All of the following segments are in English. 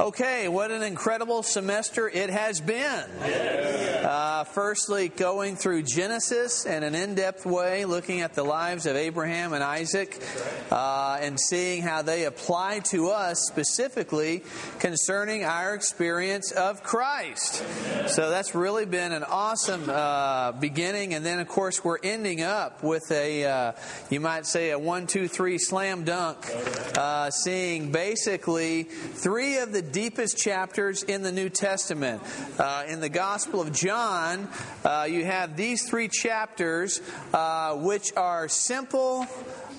Okay, what an incredible semester it has been. Uh, firstly, going through Genesis in an in depth way, looking at the lives of Abraham and Isaac, uh, and seeing how they apply to us specifically concerning our experience of Christ. So that's really been an awesome uh, beginning. And then, of course, we're ending up with a, uh, you might say, a one, two, three slam dunk, uh, seeing basically three of the deepest chapters in the New Testament. Uh, in the Gospel of John, uh, you have these three chapters, uh, which are simple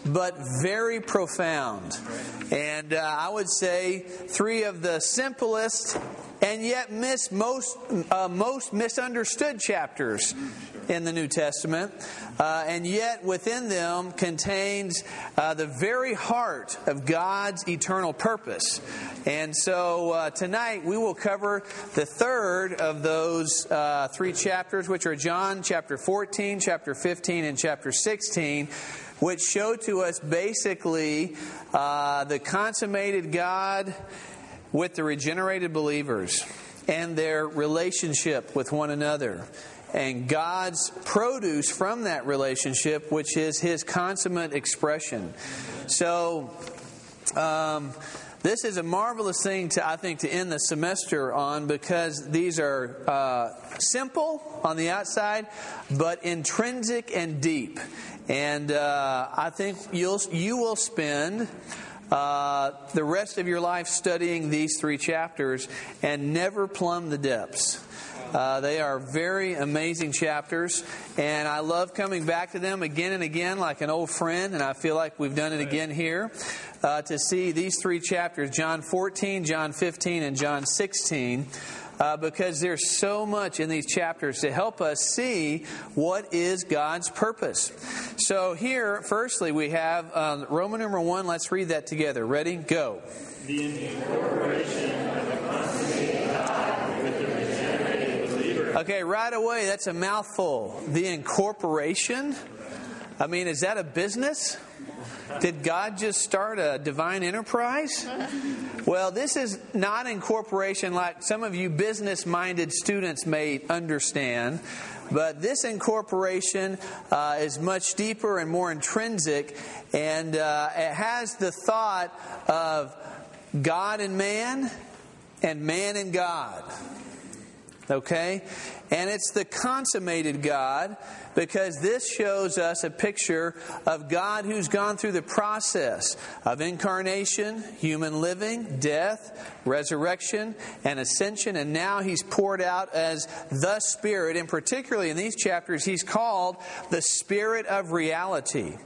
but very profound. And uh, I would say three of the simplest and yet miss most uh, most misunderstood chapters in the New Testament, uh, and yet within them contains uh, the very heart of God's eternal purpose. And so uh, tonight we will cover the third of those uh, three chapters, which are John chapter 14, chapter 15, and chapter 16 which show to us basically uh, the consummated God with the regenerated believers and their relationship with one another and God's produce from that relationship, which is His consummate expression. So, um, this is a marvelous thing to I think to end the semester on because these are uh, simple on the outside, but intrinsic and deep. And uh, I think you'll you will spend. Uh, the rest of your life studying these three chapters and never plumb the depths. Uh, they are very amazing chapters, and I love coming back to them again and again like an old friend, and I feel like we've done it again here uh, to see these three chapters John 14, John 15, and John 16. Uh, because there's so much in these chapters to help us see what is God's purpose. So, here, firstly, we have um, Roman number one. Let's read that together. Ready? Go. The incorporation of the God with the regenerated believer. Okay, right away, that's a mouthful. The incorporation? I mean, is that a business? Did God just start a divine enterprise? Well, this is not incorporation like some of you business minded students may understand, but this incorporation uh, is much deeper and more intrinsic, and uh, it has the thought of God and man and man and God. Okay? And it's the consummated God because this shows us a picture of God who's gone through the process of incarnation, human living, death, resurrection, and ascension, and now he's poured out as the Spirit. And particularly in these chapters, he's called the Spirit of reality.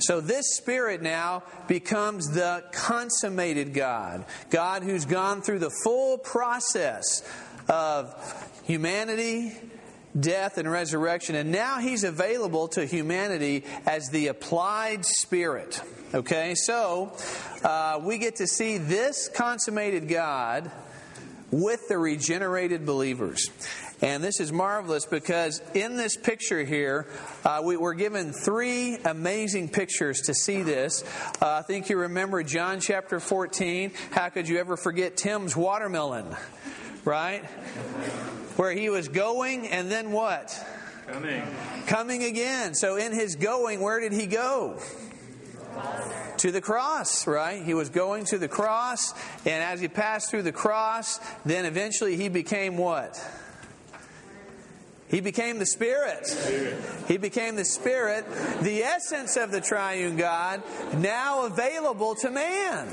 So this Spirit now becomes the consummated God, God who's gone through the full process of humanity, death, and resurrection, and now he's available to humanity as the applied Spirit. Okay, so uh, we get to see this consummated God with the regenerated believers. And this is marvelous because in this picture here, uh, we were given three amazing pictures to see this. Uh, I think you remember John chapter 14. How could you ever forget Tim's watermelon? Right? Where he was going and then what? Coming. Coming again. So in his going, where did he go? to the cross, right? He was going to the cross, and as he passed through the cross, then eventually he became what? He became the Spirit. He became the Spirit, the essence of the triune God, now available to man.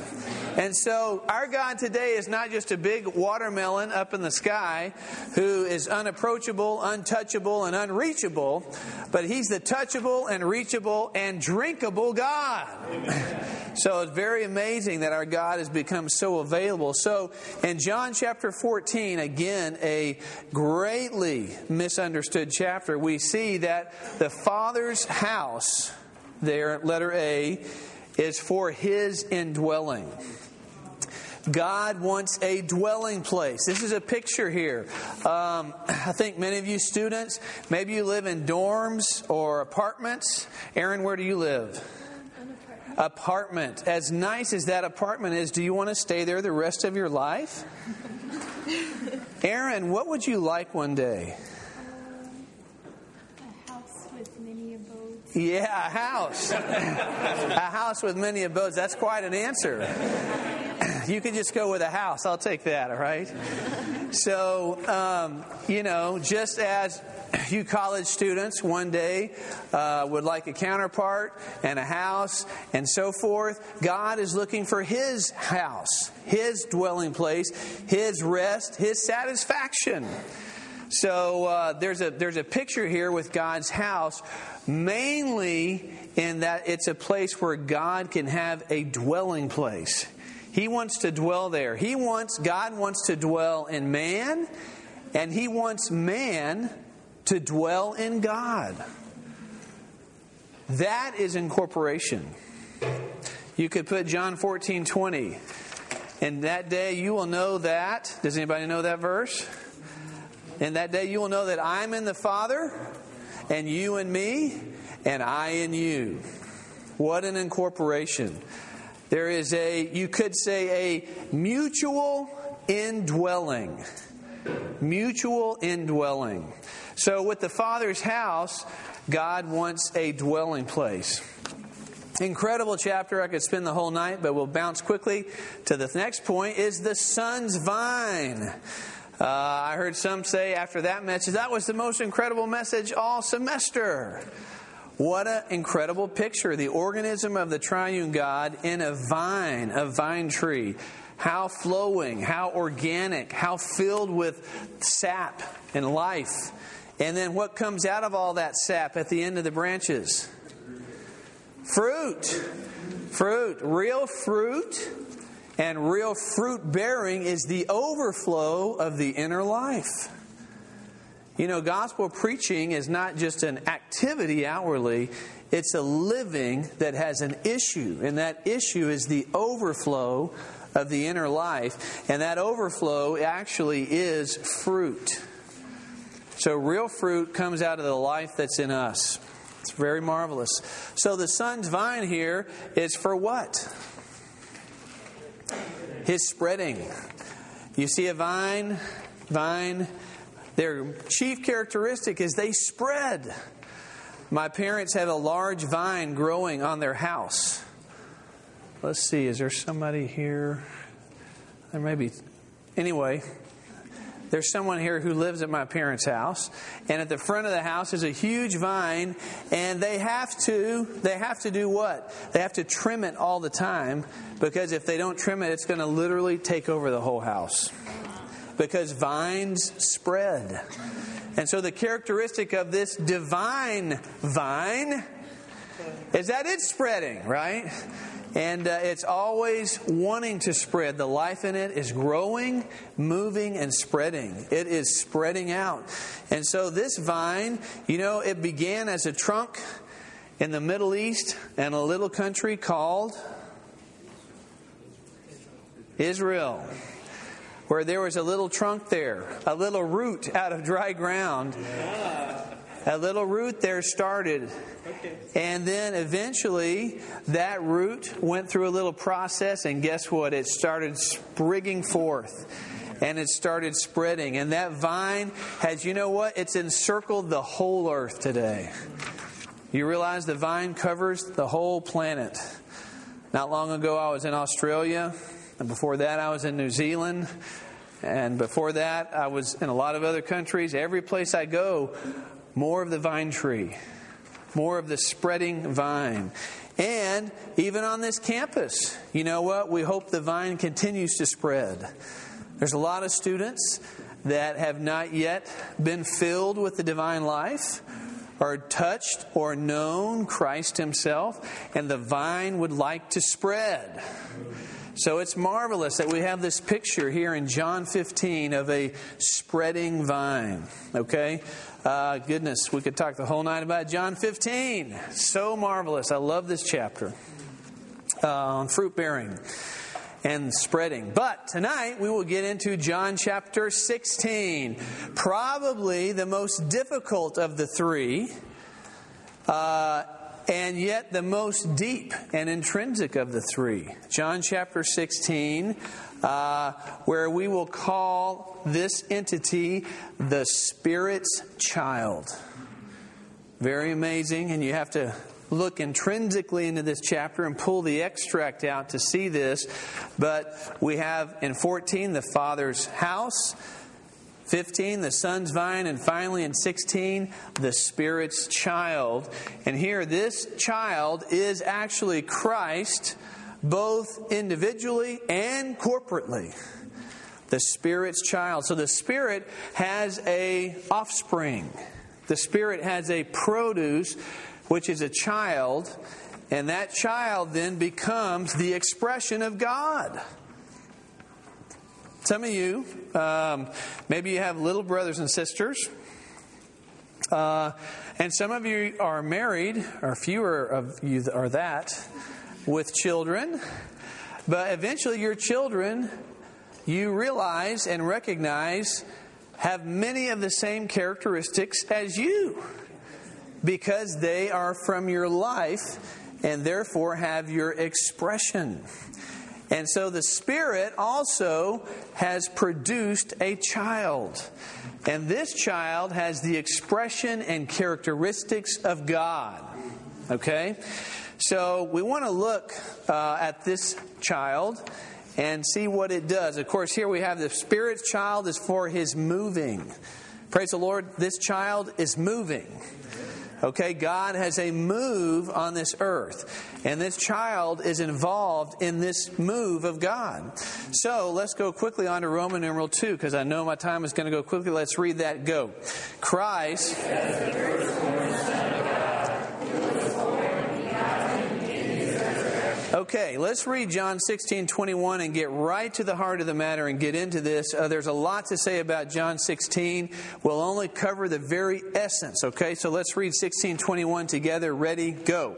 And so our God today is not just a big watermelon up in the sky who is unapproachable, untouchable, and unreachable, but He's the touchable and reachable and drinkable God. So it's very amazing that our God has become so available. So in John chapter 14, again, a greatly misunderstood chapter, we see that the Father's house, there, letter A, is for His indwelling. God wants a dwelling place. This is a picture here. Um, I think many of you students, maybe you live in dorms or apartments. Aaron, where do you live? apartment. As nice as that apartment is, do you want to stay there the rest of your life? Aaron, what would you like one day? A house with many abodes. Yeah, a house. a house with many abodes. That's quite an answer. You could just go with a house. I'll take that, all right? So, um, you know, just as you college students one day uh, would like a counterpart and a house and so forth, God is looking for His house, His dwelling place, His rest, His satisfaction. So uh, there's a there's a picture here with God's house, mainly in that it's a place where God can have a dwelling place. He wants to dwell there. He wants God wants to dwell in man, and He wants man to dwell in God. That is incorporation. You could put John 14, 20. In that day you will know that. Does anybody know that verse? In that day you will know that I'm in the Father, and you in me, and I in you. What an incorporation. There is a, you could say, a mutual indwelling. Mutual indwelling. So, with the Father's house, God wants a dwelling place. Incredible chapter. I could spend the whole night, but we'll bounce quickly to the next point is the Son's vine. Uh, I heard some say after that message, that was the most incredible message all semester. What an incredible picture. The organism of the triune God in a vine, a vine tree. How flowing, how organic, how filled with sap and life. And then what comes out of all that sap at the end of the branches? Fruit. Fruit. Real fruit and real fruit bearing is the overflow of the inner life. You know, gospel preaching is not just an activity outwardly, it's a living that has an issue, and that issue is the overflow of the inner life, and that overflow actually is fruit. So, real fruit comes out of the life that's in us. It's very marvelous. So, the son's vine here is for what? His spreading. You see a vine, vine, their chief characteristic is they spread. My parents have a large vine growing on their house. Let's see, is there somebody here? There may be. Anyway, there's someone here who lives at my parents' house, and at the front of the house is a huge vine, and they have to they have to do what? They have to trim it all the time because if they don't trim it, it's going to literally take over the whole house. Because vines spread. And so the characteristic of this divine vine is that it's spreading, right? And uh, it's always wanting to spread. The life in it is growing, moving, and spreading. It is spreading out. And so this vine, you know, it began as a trunk in the Middle East and a little country called Israel where there was a little trunk there, a little root out of dry ground. A little root there started. And then eventually that root went through a little process, and guess what? It started sprigging forth and it started spreading. And that vine has, you know what? It's encircled the whole earth today. You realize the vine covers the whole planet. Not long ago, I was in Australia, and before that, I was in New Zealand. And before that, I was in a lot of other countries. Every place I go, more of the vine tree, more of the spreading vine. And even on this campus, you know what? We hope the vine continues to spread. There's a lot of students that have not yet been filled with the divine life or touched or known Christ Himself, and the vine would like to spread. So it's marvelous that we have this picture here in John 15 of a spreading vine. Okay? Uh, goodness, we could talk the whole night about John 15. So marvelous. I love this chapter uh, on fruit bearing and spreading. But tonight we will get into John chapter 16, probably the most difficult of the three. Uh, and yet the most deep and intrinsic of the three. John chapter 16, uh, where we will call this entity the Spirit's child. Very amazing, and you have to look intrinsically into this chapter and pull the extract out to see this. But we have in 14 the Father's house. 15, the Son's vine, and finally in 16, the Spirit's child. And here, this child is actually Christ, both individually and corporately. The Spirit's child. So the Spirit has a offspring. The Spirit has a produce, which is a child, and that child then becomes the expression of God. Some of you, um, maybe you have little brothers and sisters. Uh, and some of you are married, or fewer of you are that, with children. But eventually, your children, you realize and recognize, have many of the same characteristics as you because they are from your life and therefore have your expression. And so the Spirit also has produced a child. And this child has the expression and characteristics of God. Okay? So we want to look uh, at this child and see what it does. Of course, here we have the Spirit's child is for his moving. Praise the Lord, this child is moving. Okay, God has a move on this earth, and this child is involved in this move of God. So let's go quickly on to Roman numeral 2, because I know my time is going to go quickly. Let's read that. Go. Christ. Okay, let's read John 16, 21 and get right to the heart of the matter and get into this. Uh, there's a lot to say about John 16. We'll only cover the very essence, okay? So let's read 16, 21 together. Ready, go.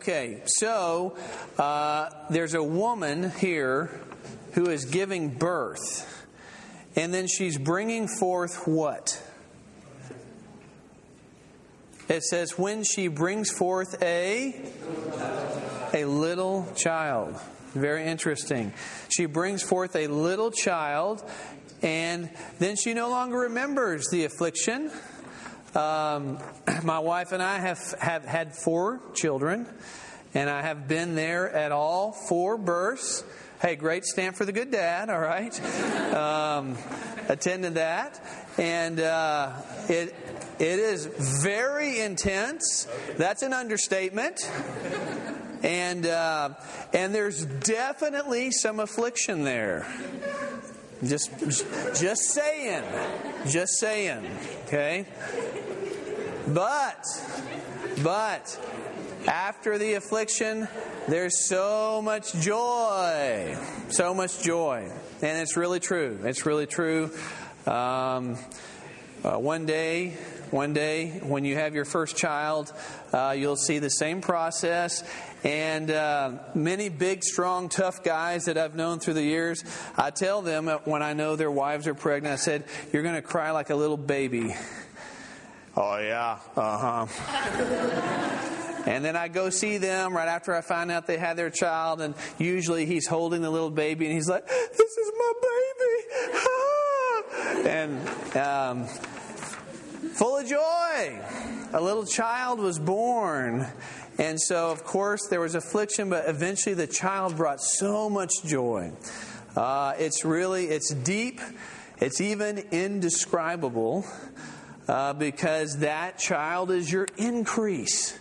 Okay, so uh, there's a woman here who is giving birth, and then she's bringing forth what? It says, when she brings forth a a little child. Very interesting. She brings forth a little child, and then she no longer remembers the affliction. Um, my wife and I have, have had four children, and I have been there at all four births. Hey, great stand for the good dad, all right? Um, attended that. And uh, it, it is very intense. That's an understatement. And, uh, and there's definitely some affliction there. Just, just saying. Just saying. Okay? But, but, after the affliction, there's so much joy. So much joy. And it's really true. It's really true. Um, uh, one day, one day, when you have your first child, uh, you'll see the same process. And uh, many big, strong, tough guys that I've known through the years, I tell them when I know their wives are pregnant, I said, You're going to cry like a little baby. Oh, yeah, uh huh. and then I go see them right after I find out they had their child, and usually he's holding the little baby and he's like, This is my baby. Ah! and um, full of joy. A little child was born. And so, of course, there was affliction, but eventually the child brought so much joy. Uh, it's really, it's deep, it's even indescribable uh, because that child is your increase.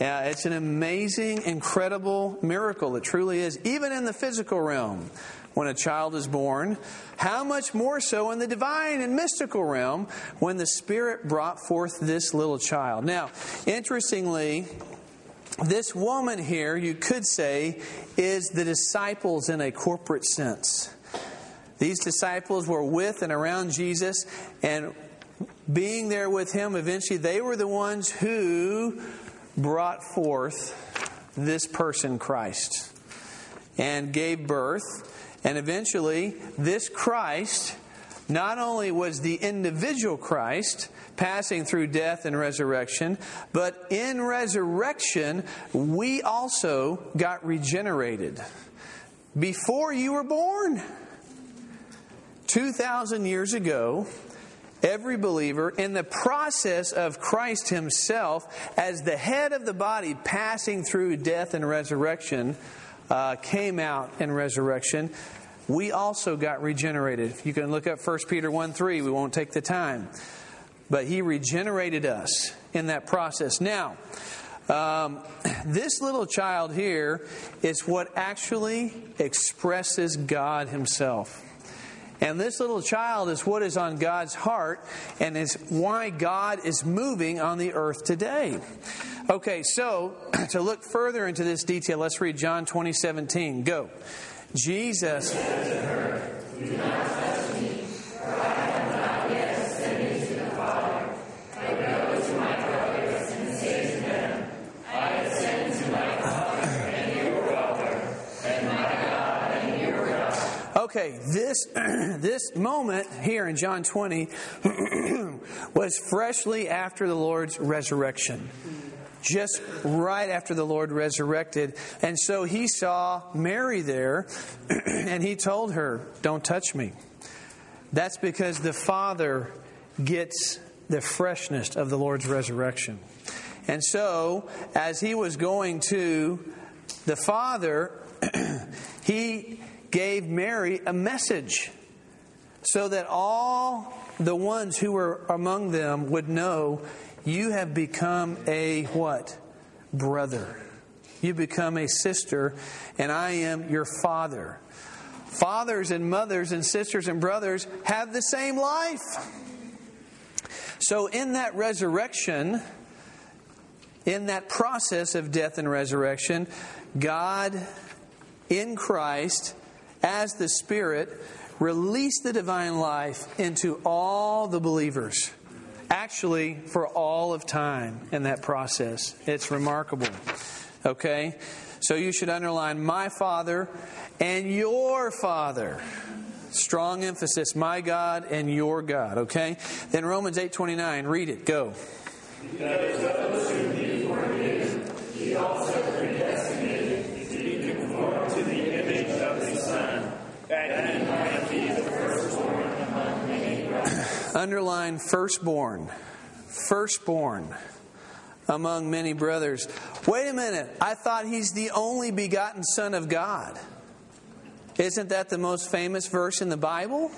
Yeah, it's an amazing, incredible miracle. It truly is, even in the physical realm when a child is born. How much more so in the divine and mystical realm when the Spirit brought forth this little child? Now, interestingly, this woman here, you could say, is the disciples in a corporate sense. These disciples were with and around Jesus, and being there with him, eventually they were the ones who brought forth this person, Christ, and gave birth. And eventually, this Christ not only was the individual Christ passing through death and resurrection, but in resurrection, we also got regenerated. Before you were born, 2,000 years ago, every believer in the process of Christ Himself as the head of the body passing through death and resurrection uh, came out in resurrection. We also got regenerated. You can look up 1 Peter 1 3. We won't take the time. But He regenerated us in that process. Now, um, this little child here is what actually expresses God Himself. And this little child is what is on God's heart and is why God is moving on the earth today. Okay, so to look further into this detail, let's read John 20, 17. Go. Jesus. Okay, this this moment here in John 20 was freshly after the Lord's resurrection. Just right after the Lord resurrected. And so he saw Mary there and he told her, Don't touch me. That's because the Father gets the freshness of the Lord's resurrection. And so, as he was going to the Father, he gave Mary a message so that all the ones who were among them would know you have become a what? Brother. You become a sister, and I am your father. Fathers and mothers and sisters and brothers have the same life. So, in that resurrection, in that process of death and resurrection, God in Christ as the Spirit, release the divine life into all the believers. Actually, for all of time in that process. It's remarkable. Okay? So you should underline my Father and your Father. Strong emphasis, my God and your God, okay? Then Romans 8:29, read it. Go. Because those whom he foreknew, he also predestinated to be conformed to the image of his Son, that he might be the firstborn among many brothers. Underline firstborn. Firstborn among many brothers. Wait a minute. I thought he's the only begotten Son of God. Isn't that the most famous verse in the Bible?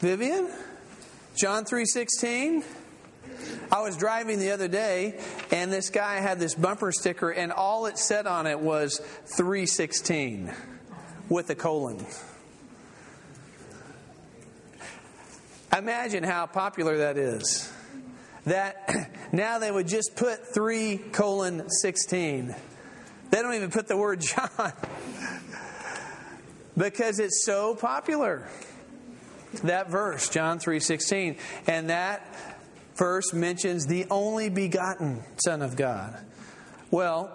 Vivian? John 3:16? I was driving the other day and this guy had this bumper sticker and all it said on it was 316 with a colon. Imagine how popular that is. That now they would just put 3 colon 16. They don't even put the word John because it's so popular. That verse, John 3:16, and that verse mentions the only begotten Son of God. Well,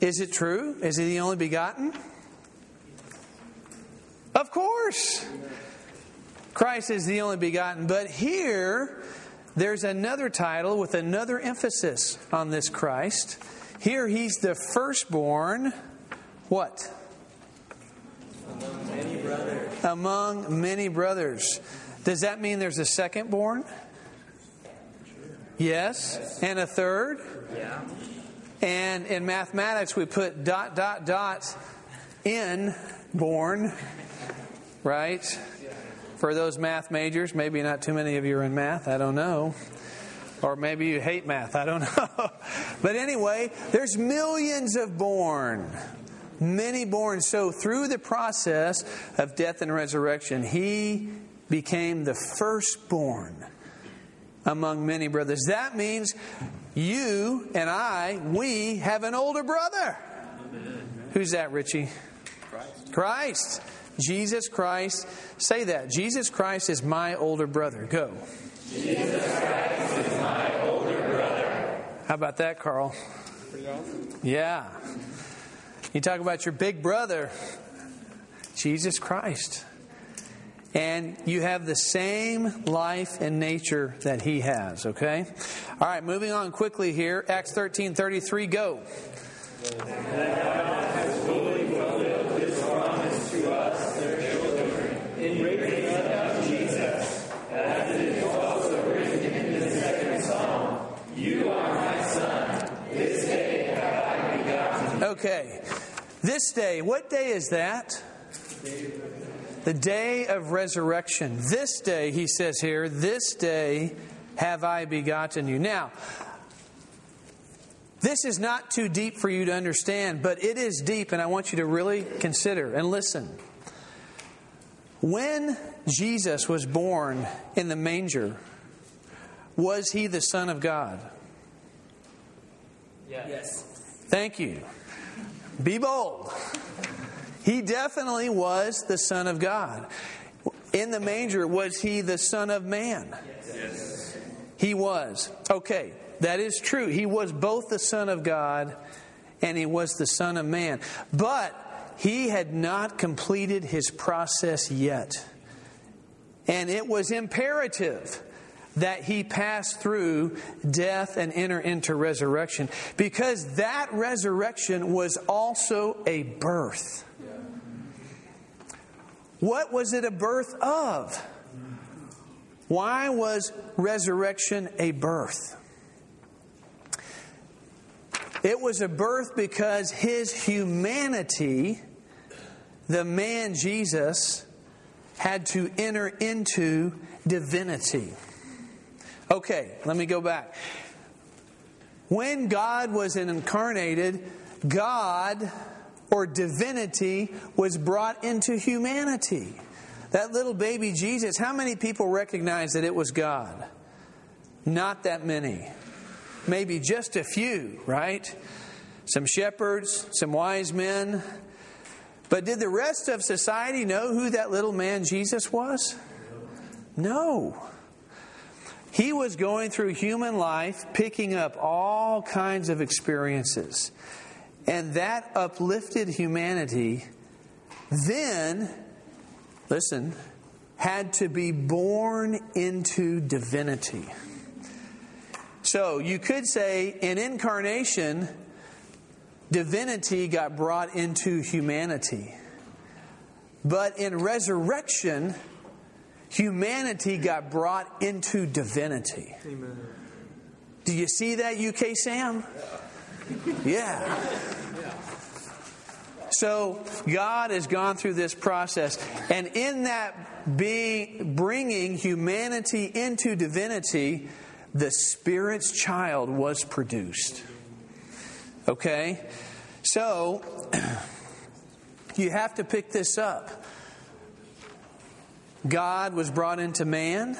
is it true? Is he the only begotten? Of course. Christ is the only begotten. But here, there's another title with another emphasis on this Christ. Here, he's the firstborn. What? Among many brothers. Among many brothers. Does that mean there's a secondborn? Yes. And a third? Yeah. And in mathematics, we put dot, dot, dot in born, right? For those math majors, maybe not too many of you are in math, I don't know. Or maybe you hate math, I don't know. but anyway, there's millions of born. Many born. So through the process of death and resurrection, he became the firstborn among many brothers. That means you and I, we have an older brother. Who's that, Richie? Christ. Christ. Jesus Christ, say that. Jesus Christ is my older brother. Go. Jesus Christ is my older brother. How about that, Carl? Pretty awesome. Yeah. You talk about your big brother, Jesus Christ. And you have the same life and nature that he has, okay? All right, moving on quickly here. Acts 13 33, go. In raising up Jesus, Okay. This day, what day is that? The day of resurrection. This day, he says here, this day have I begotten you. Now, this is not too deep for you to understand, but it is deep, and I want you to really consider and listen. When Jesus was born in the manger, was he the Son of God? yes. yes. Thank you. Be bold. He definitely was the Son of God. In the manger, was he the Son of Man? Yes. He was. Okay, that is true. He was both the Son of God and he was the Son of Man. But he had not completed his process yet. And it was imperative that he pass through death and enter into resurrection because that resurrection was also a birth. What was it a birth of? Why was resurrection a birth? It was a birth because his humanity, the man Jesus, had to enter into divinity. Okay, let me go back. When God was incarnated, God or divinity was brought into humanity. That little baby Jesus, how many people recognize that it was God? Not that many. Maybe just a few, right? Some shepherds, some wise men. But did the rest of society know who that little man Jesus was? No. He was going through human life, picking up all kinds of experiences. And that uplifted humanity then, listen, had to be born into divinity. So you could say in incarnation, divinity got brought into humanity. But in resurrection, humanity got brought into divinity. Amen. Do you see that, UK Sam? Yeah. So God has gone through this process, and in that being bringing humanity into divinity, the Spirit's child was produced. Okay? So you have to pick this up. God was brought into man,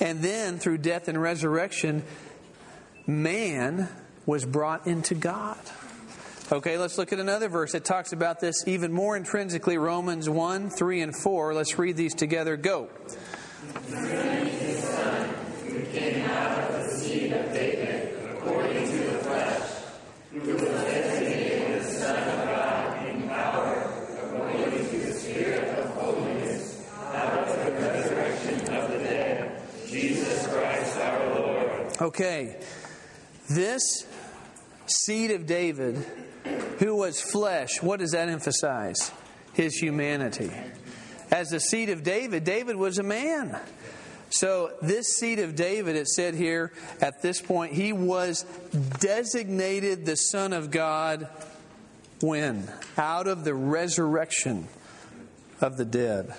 and then through death and resurrection, man was brought into God. Okay, let's look at another verse that talks about this even more intrinsically Romans 1, 3, and 4. Let's read these together. Go. Okay, this seed of David, who was flesh, what does that emphasize? His humanity. As the seed of David, David was a man. So, this seed of David, it said here at this point, he was designated the Son of God when? Out of the resurrection of the dead.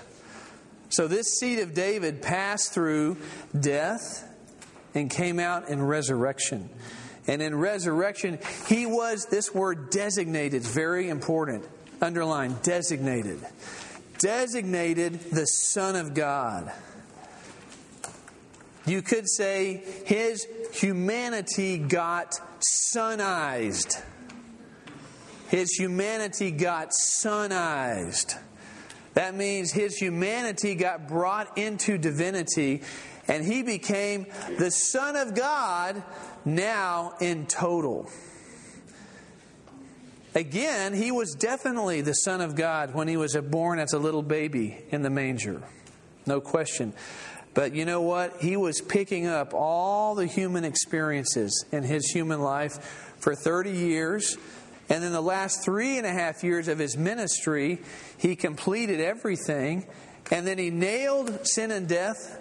So, this seed of David passed through death and came out in resurrection. And in resurrection, he was, this word designated, very important. Underline, designated. Designated the Son of God. You could say his humanity got sonized. His humanity got sonized. That means his humanity got brought into divinity and he became the Son of God now in total. Again, he was definitely the Son of God when he was born as a little baby in the manger. No question. But you know what? He was picking up all the human experiences in his human life for 30 years. And in the last three and a half years of his ministry, he completed everything. And then he nailed sin and death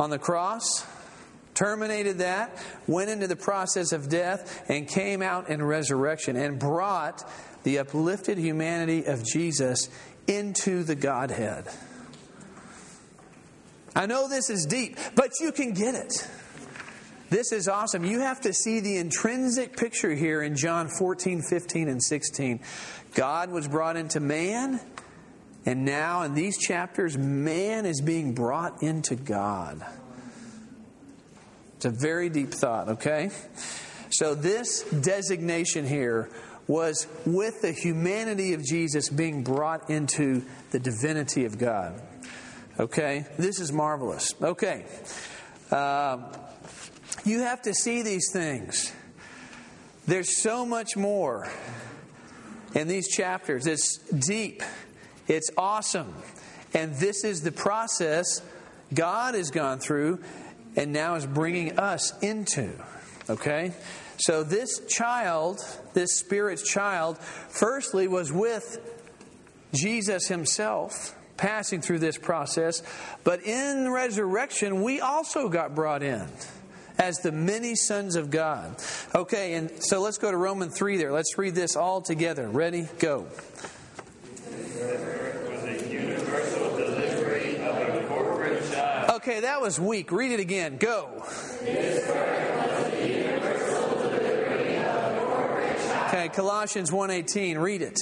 on the cross terminated that, went into the process of death, and came out in resurrection and brought the uplifted humanity of Jesus into the Godhead. I know this is deep, but you can get it. This is awesome. You have to see the intrinsic picture here in John 14, 15, and 16. God was brought into man, and now in these chapters, man is being brought into God. It's a very deep thought, okay? So, this designation here was with the humanity of Jesus being brought into the divinity of God. Okay? This is marvelous. Okay. Uh, you have to see these things. There's so much more in these chapters. It's deep, it's awesome. And this is the process God has gone through and now is bringing us into. Okay? So this child, this Spirit's child, firstly was with Jesus himself, passing through this process. But in resurrection, we also got brought in as the many sons of God. Okay, and so let's go to Romans 3 there. Let's read this all together. Ready? Go. Okay, that was weak. Read it again. Go. Okay, Colossians 1:18. Read it.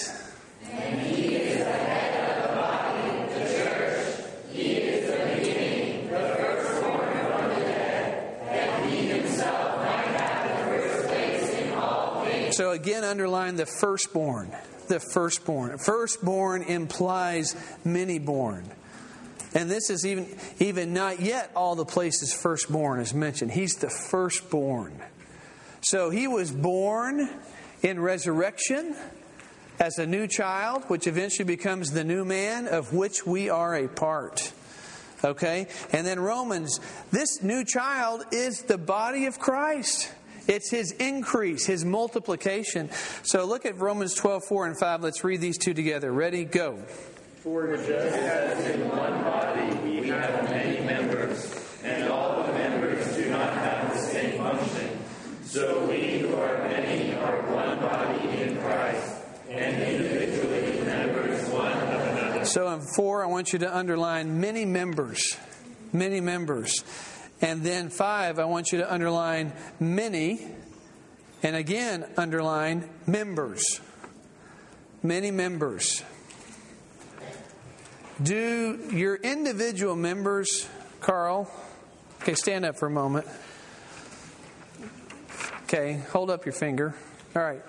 So again, underline the firstborn. The firstborn. Firstborn implies many born. And this is even, even not yet all the places firstborn is mentioned. He's the firstborn. So he was born in resurrection as a new child, which eventually becomes the new man of which we are a part. Okay? And then Romans, this new child is the body of Christ. It's his increase, his multiplication. So look at Romans 12, 4 and 5. Let's read these two together. Ready? Go. For just as in one body we have many members, and all the members do not have the same function, so we who are many are one body in Christ, and individually members one of another. So in 4, I want you to underline many members. Many members. And then 5, I want you to underline many. And again, underline members. Many members. Do your individual members, Carl, okay, stand up for a moment. Okay, hold up your finger. All right.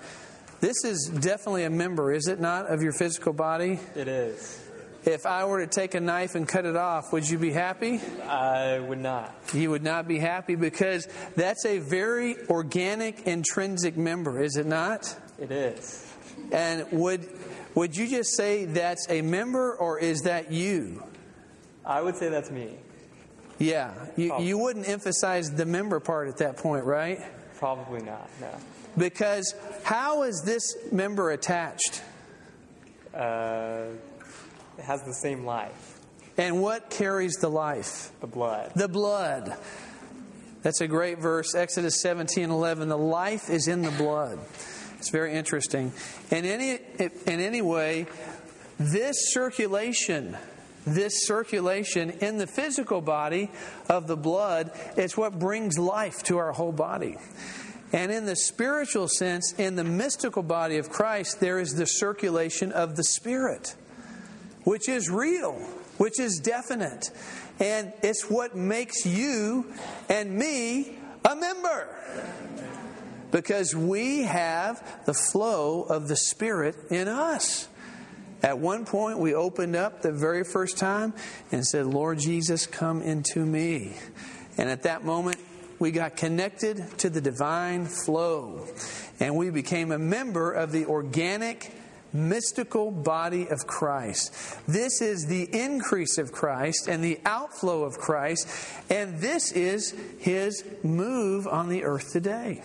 This is definitely a member, is it not, of your physical body? It is. If I were to take a knife and cut it off, would you be happy? I would not. You would not be happy because that's a very organic, intrinsic member, is it not? It is. And would would you just say that's a member or is that you? I would say that's me. Yeah, you, Probably. you wouldn't emphasize the member part at that point, right? Probably not. No. Because how is this member attached? Uh, has the same life. And what carries the life? The blood. The blood. That's a great verse, Exodus 17 11. The life is in the blood. It's very interesting. In any, in any way, this circulation, this circulation in the physical body of the blood is what brings life to our whole body. And in the spiritual sense, in the mystical body of Christ, there is the circulation of the Spirit, which is real, which is definite. And it's what makes you and me a member because we have the flow of the Spirit in us. At one point, we opened up the very first time and said, Lord Jesus, come into me. And at that moment, we got connected to the divine flow. And we became a member of the organic, mystical body of Christ. This is the increase of Christ and the outflow of Christ. And this is his move on the earth today.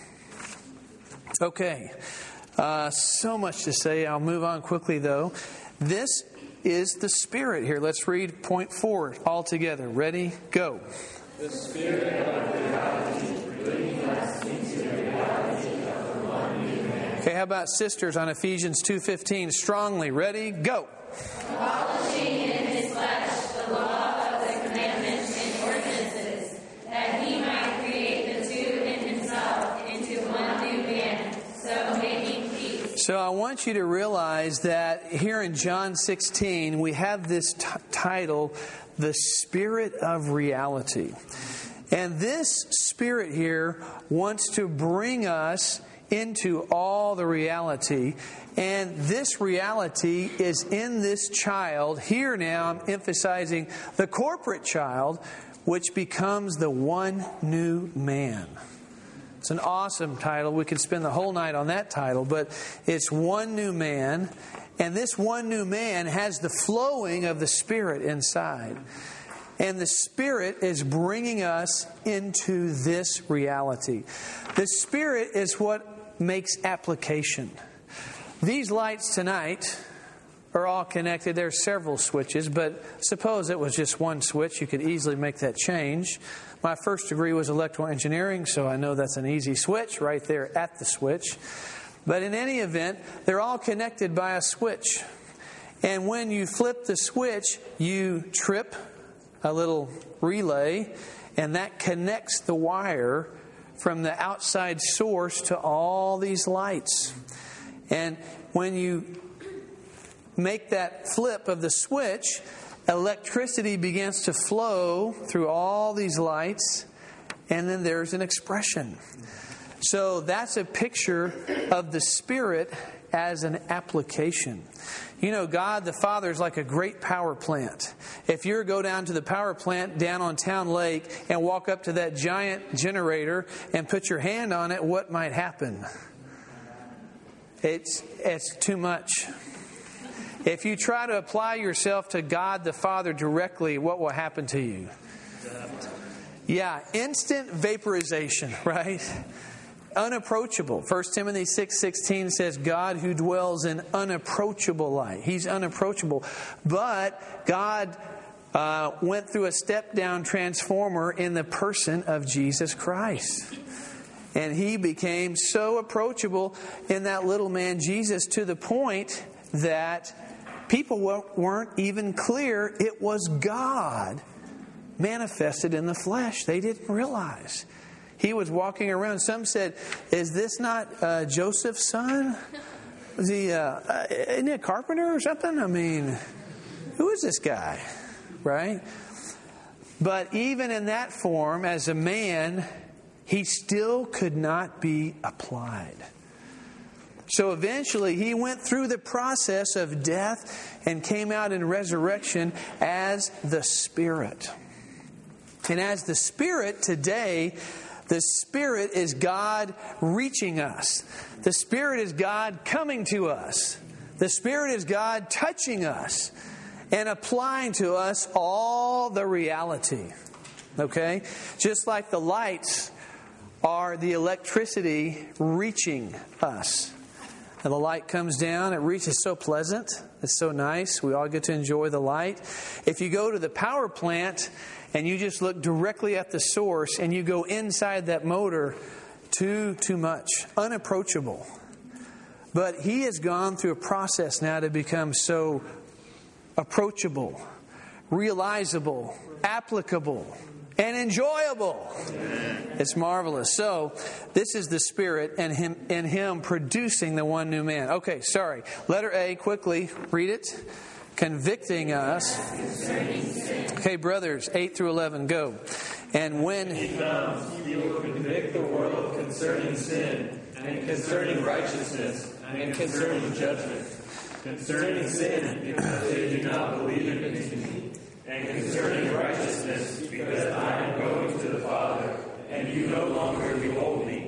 Okay. Uh, so much to say. I'll move on quickly, though. This is the Spirit here. Let's read point four all together. Ready? Go. The Spirit of reality bringing us into the reality of the one new man. Okay, how about sisters on Ephesians 2.15? Strongly. Ready? Go. Abolishing in his flesh the law of the commandments and ordinances, that he might create the two in himself into one new man, so making peace. So I want you to realize that here in John 16, we have this t- title, The Spirit of Reality. And this Spirit here wants to bring us into all the reality. And this reality is in this child. Here now, I'm emphasizing the corporate child, which becomes the one new man. It's an awesome title. We could spend the whole night on that title, but it's one new man. And this one new man has the flowing of the Spirit inside. And the Spirit is bringing us into this reality. The Spirit is what makes application. These lights tonight are all connected. There are several switches, but suppose it was just one switch, you could easily make that change. My first degree was electrical engineering, so I know that's an easy switch right there at the switch. But in any event, they're all connected by a switch. And when you flip the switch, you trip a little relay, and that connects the wire from the outside source to all these lights. And when you make that flip of the switch, electricity begins to flow through all these lights, and then there's an expression. So that's a picture of the Spirit as an application. You know, God the Father is like a great power plant. If you go down to the power plant down on Town Lake and walk up to that giant generator and put your hand on it, what might happen? It's, it's too much. If you try to apply yourself to God the Father directly, what will happen to you? Yeah, instant vaporization, right? Unapproachable. 1 Timothy 6 16 says, God who dwells in unapproachable light. He's unapproachable. But God uh, went through a step down transformer in the person of Jesus Christ. And he became so approachable in that little man Jesus to the point that people weren't even clear it was God manifested in the flesh. They didn't realize. He was walking around. Some said, Is this not uh, Joseph's son? Is he, uh, uh, isn't he a carpenter or something? I mean, who is this guy? Right? But even in that form, as a man, he still could not be applied. So eventually, he went through the process of death and came out in resurrection as the Spirit. And as the Spirit today, the Spirit is God reaching us. The Spirit is God coming to us. The Spirit is God touching us and applying to us all the reality. Okay? Just like the lights are the electricity reaching us. And the light comes down, it reaches so pleasant, it's so nice. We all get to enjoy the light. If you go to the power plant and you just look directly at the source and you go inside that motor, too too much, unapproachable. But he has gone through a process now to become so approachable, realizable, applicable, and enjoyable. It's marvelous. So, this is the Spirit and him, and him producing the one new man. Okay, sorry. Letter A, quickly, read it. Convicting us. Okay, brothers, 8 through 11, go. And when he comes, he will convict the world concerning sin, and concerning righteousness, and concerning judgment. concerning sin, because they do not believe in me, and concerning righteousness, because I am going to the Father, and you no longer behold me,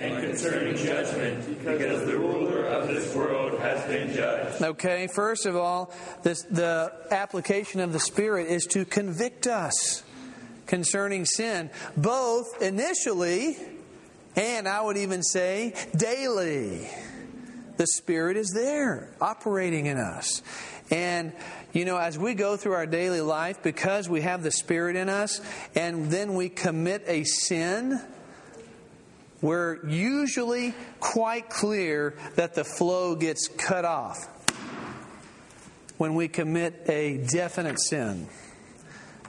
and concerning judgment, because the ruler of this world has been judged. Okay, first of all, this, the application of the Spirit is to convict us concerning sin, both initially and I would even say daily. The Spirit is there, operating in us. And, you know, as we go through our daily life, because we have the Spirit in us, and then we commit a sin, we're usually quite clear that the flow gets cut off when we commit a definite sin.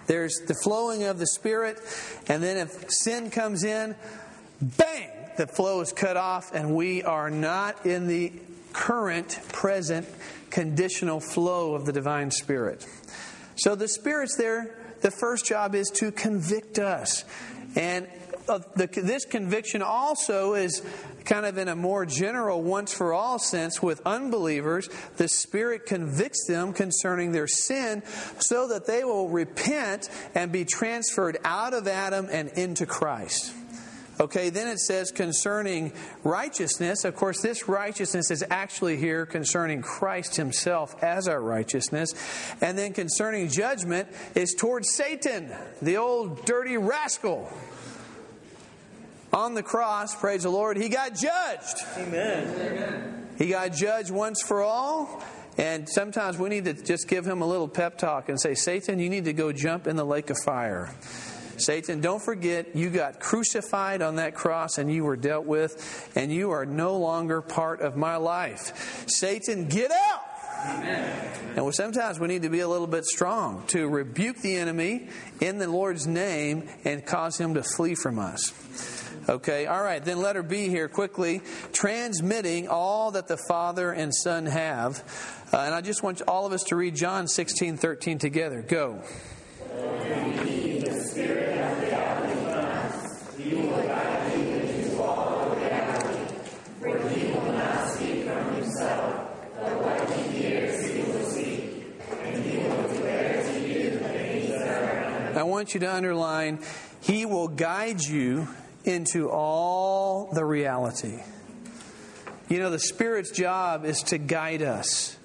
There's the flowing of the Spirit, and then if sin comes in, bang, the flow is cut off, and we are not in the current, present, conditional flow of the divine Spirit. So the Spirit's there. The first job is to convict us. And the, this conviction also is kind of in a more general, once for all sense with unbelievers. The Spirit convicts them concerning their sin so that they will repent and be transferred out of Adam and into Christ. Okay, then it says concerning righteousness. Of course, this righteousness is actually here concerning Christ Himself as our righteousness. And then concerning judgment is towards Satan, the old dirty rascal. On the cross, praise the Lord, He got judged. Amen. He got judged once for all. And sometimes we need to just give him a little pep talk and say, Satan, you need to go jump in the lake of fire. Satan, don't forget you got crucified on that cross and you were dealt with, and you are no longer part of my life. Satan, get out! Amen. And sometimes we need to be a little bit strong to rebuke the enemy in the Lord's name and cause him to flee from us. Okay, all right, then letter B here quickly. Transmitting all that the Father and Son have. Uh, and I just want all of us to read John 16 13 together. Go. I want you to underline, He will guide you into all the reality. You know, the Spirit's job is to guide us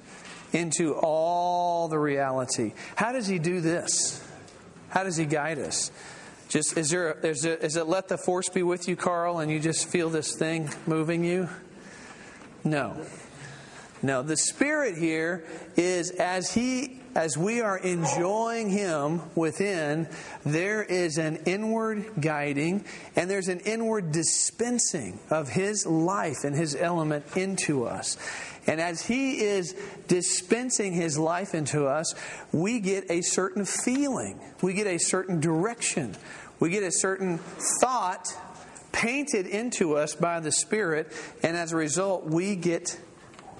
into all the reality. How does He do this? How does He guide us? Just is there is, there is it let the force be with you, Carl, and you just feel this thing moving you? No. No, the Spirit here is as He as we are enjoying Him within, there is an inward guiding and there's an inward dispensing of His life and His element into us. And as He is dispensing His life into us, we get a certain feeling, we get a certain direction, we get a certain thought painted into us by the Spirit, and as a result, we get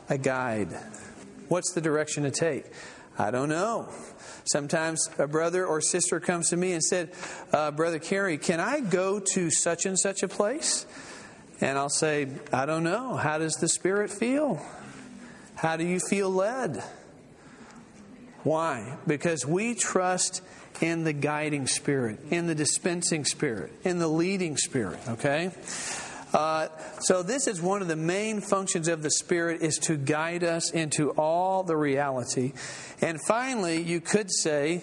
a guide. What's the direction to take? I don't know. Sometimes a brother or sister comes to me and said, uh, Brother Kerry, can I go to such and such a place? And I'll say, I don't know. How does the Spirit feel? How do you feel led? Why? Because we trust in the guiding Spirit, in the dispensing Spirit, in the leading Spirit, okay? Uh, so this is one of the main functions of the Spirit is to guide us into all the reality. And finally, you could say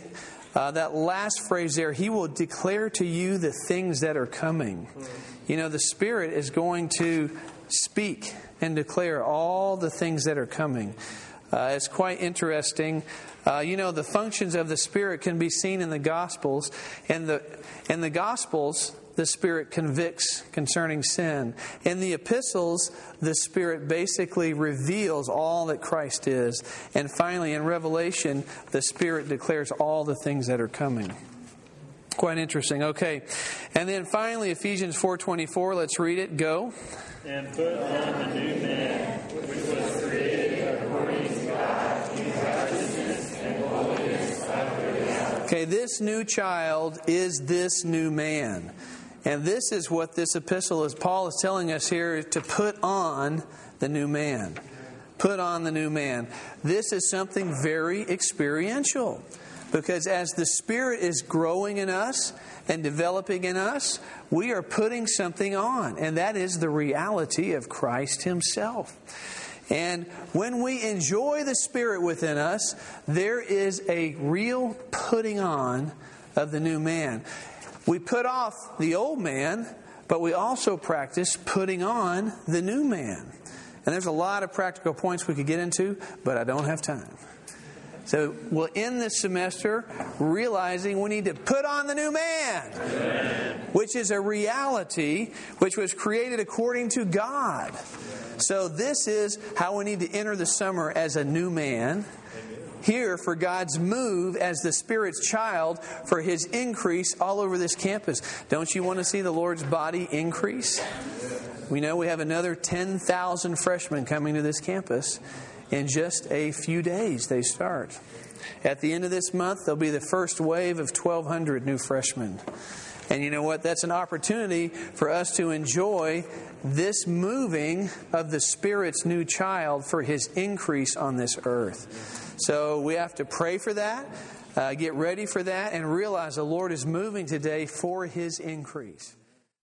uh, that last phrase there, He will declare to you the things that are coming. You know, the Spirit is going to speak and declare all the things that are coming. Uh, it's quite interesting. Uh, you know, the functions of the Spirit can be seen in the Gospels. And the, in the Gospels, the Spirit convicts concerning sin. In the epistles, the Spirit basically reveals all that Christ is. And finally, in Revelation, the Spirit declares all the things that are coming. Quite interesting. Okay. And then finally Ephesians 4:24, let's read it. Go. And put on the new man, which was created according to God in righteousness and holiness. Okay, this new child is this new man. And this is what this epistle is Paul is telling us here to put on the new man. put on the new man. This is something very experiential because as the Spirit is growing in us and developing in us, we are putting something on, and that is the reality of Christ Himself. And when we enjoy the Spirit within us, there is a real putting on of the new man. We put off the old man, but we also practice putting on the new man. And there's a lot of practical points we could get into, but I don't have time. So we'll end this semester realizing we need to put on the new man, Amen. which is a reality which was created according to God. So this is how we need to enter the summer as a new man. Here for God's move as the Spirit's child for His increase all over this campus. Don't you want to see the Lord's body increase? We know we have another 10,000 freshmen coming to this campus in just a few days. They start. At the end of this month, there'll be the first wave of 1,200 new freshmen. And you know what? That's an opportunity for us to enjoy this moving of the Spirit's new child for his increase on this earth. So we have to pray for that, uh, get ready for that, and realize the Lord is moving today for his increase.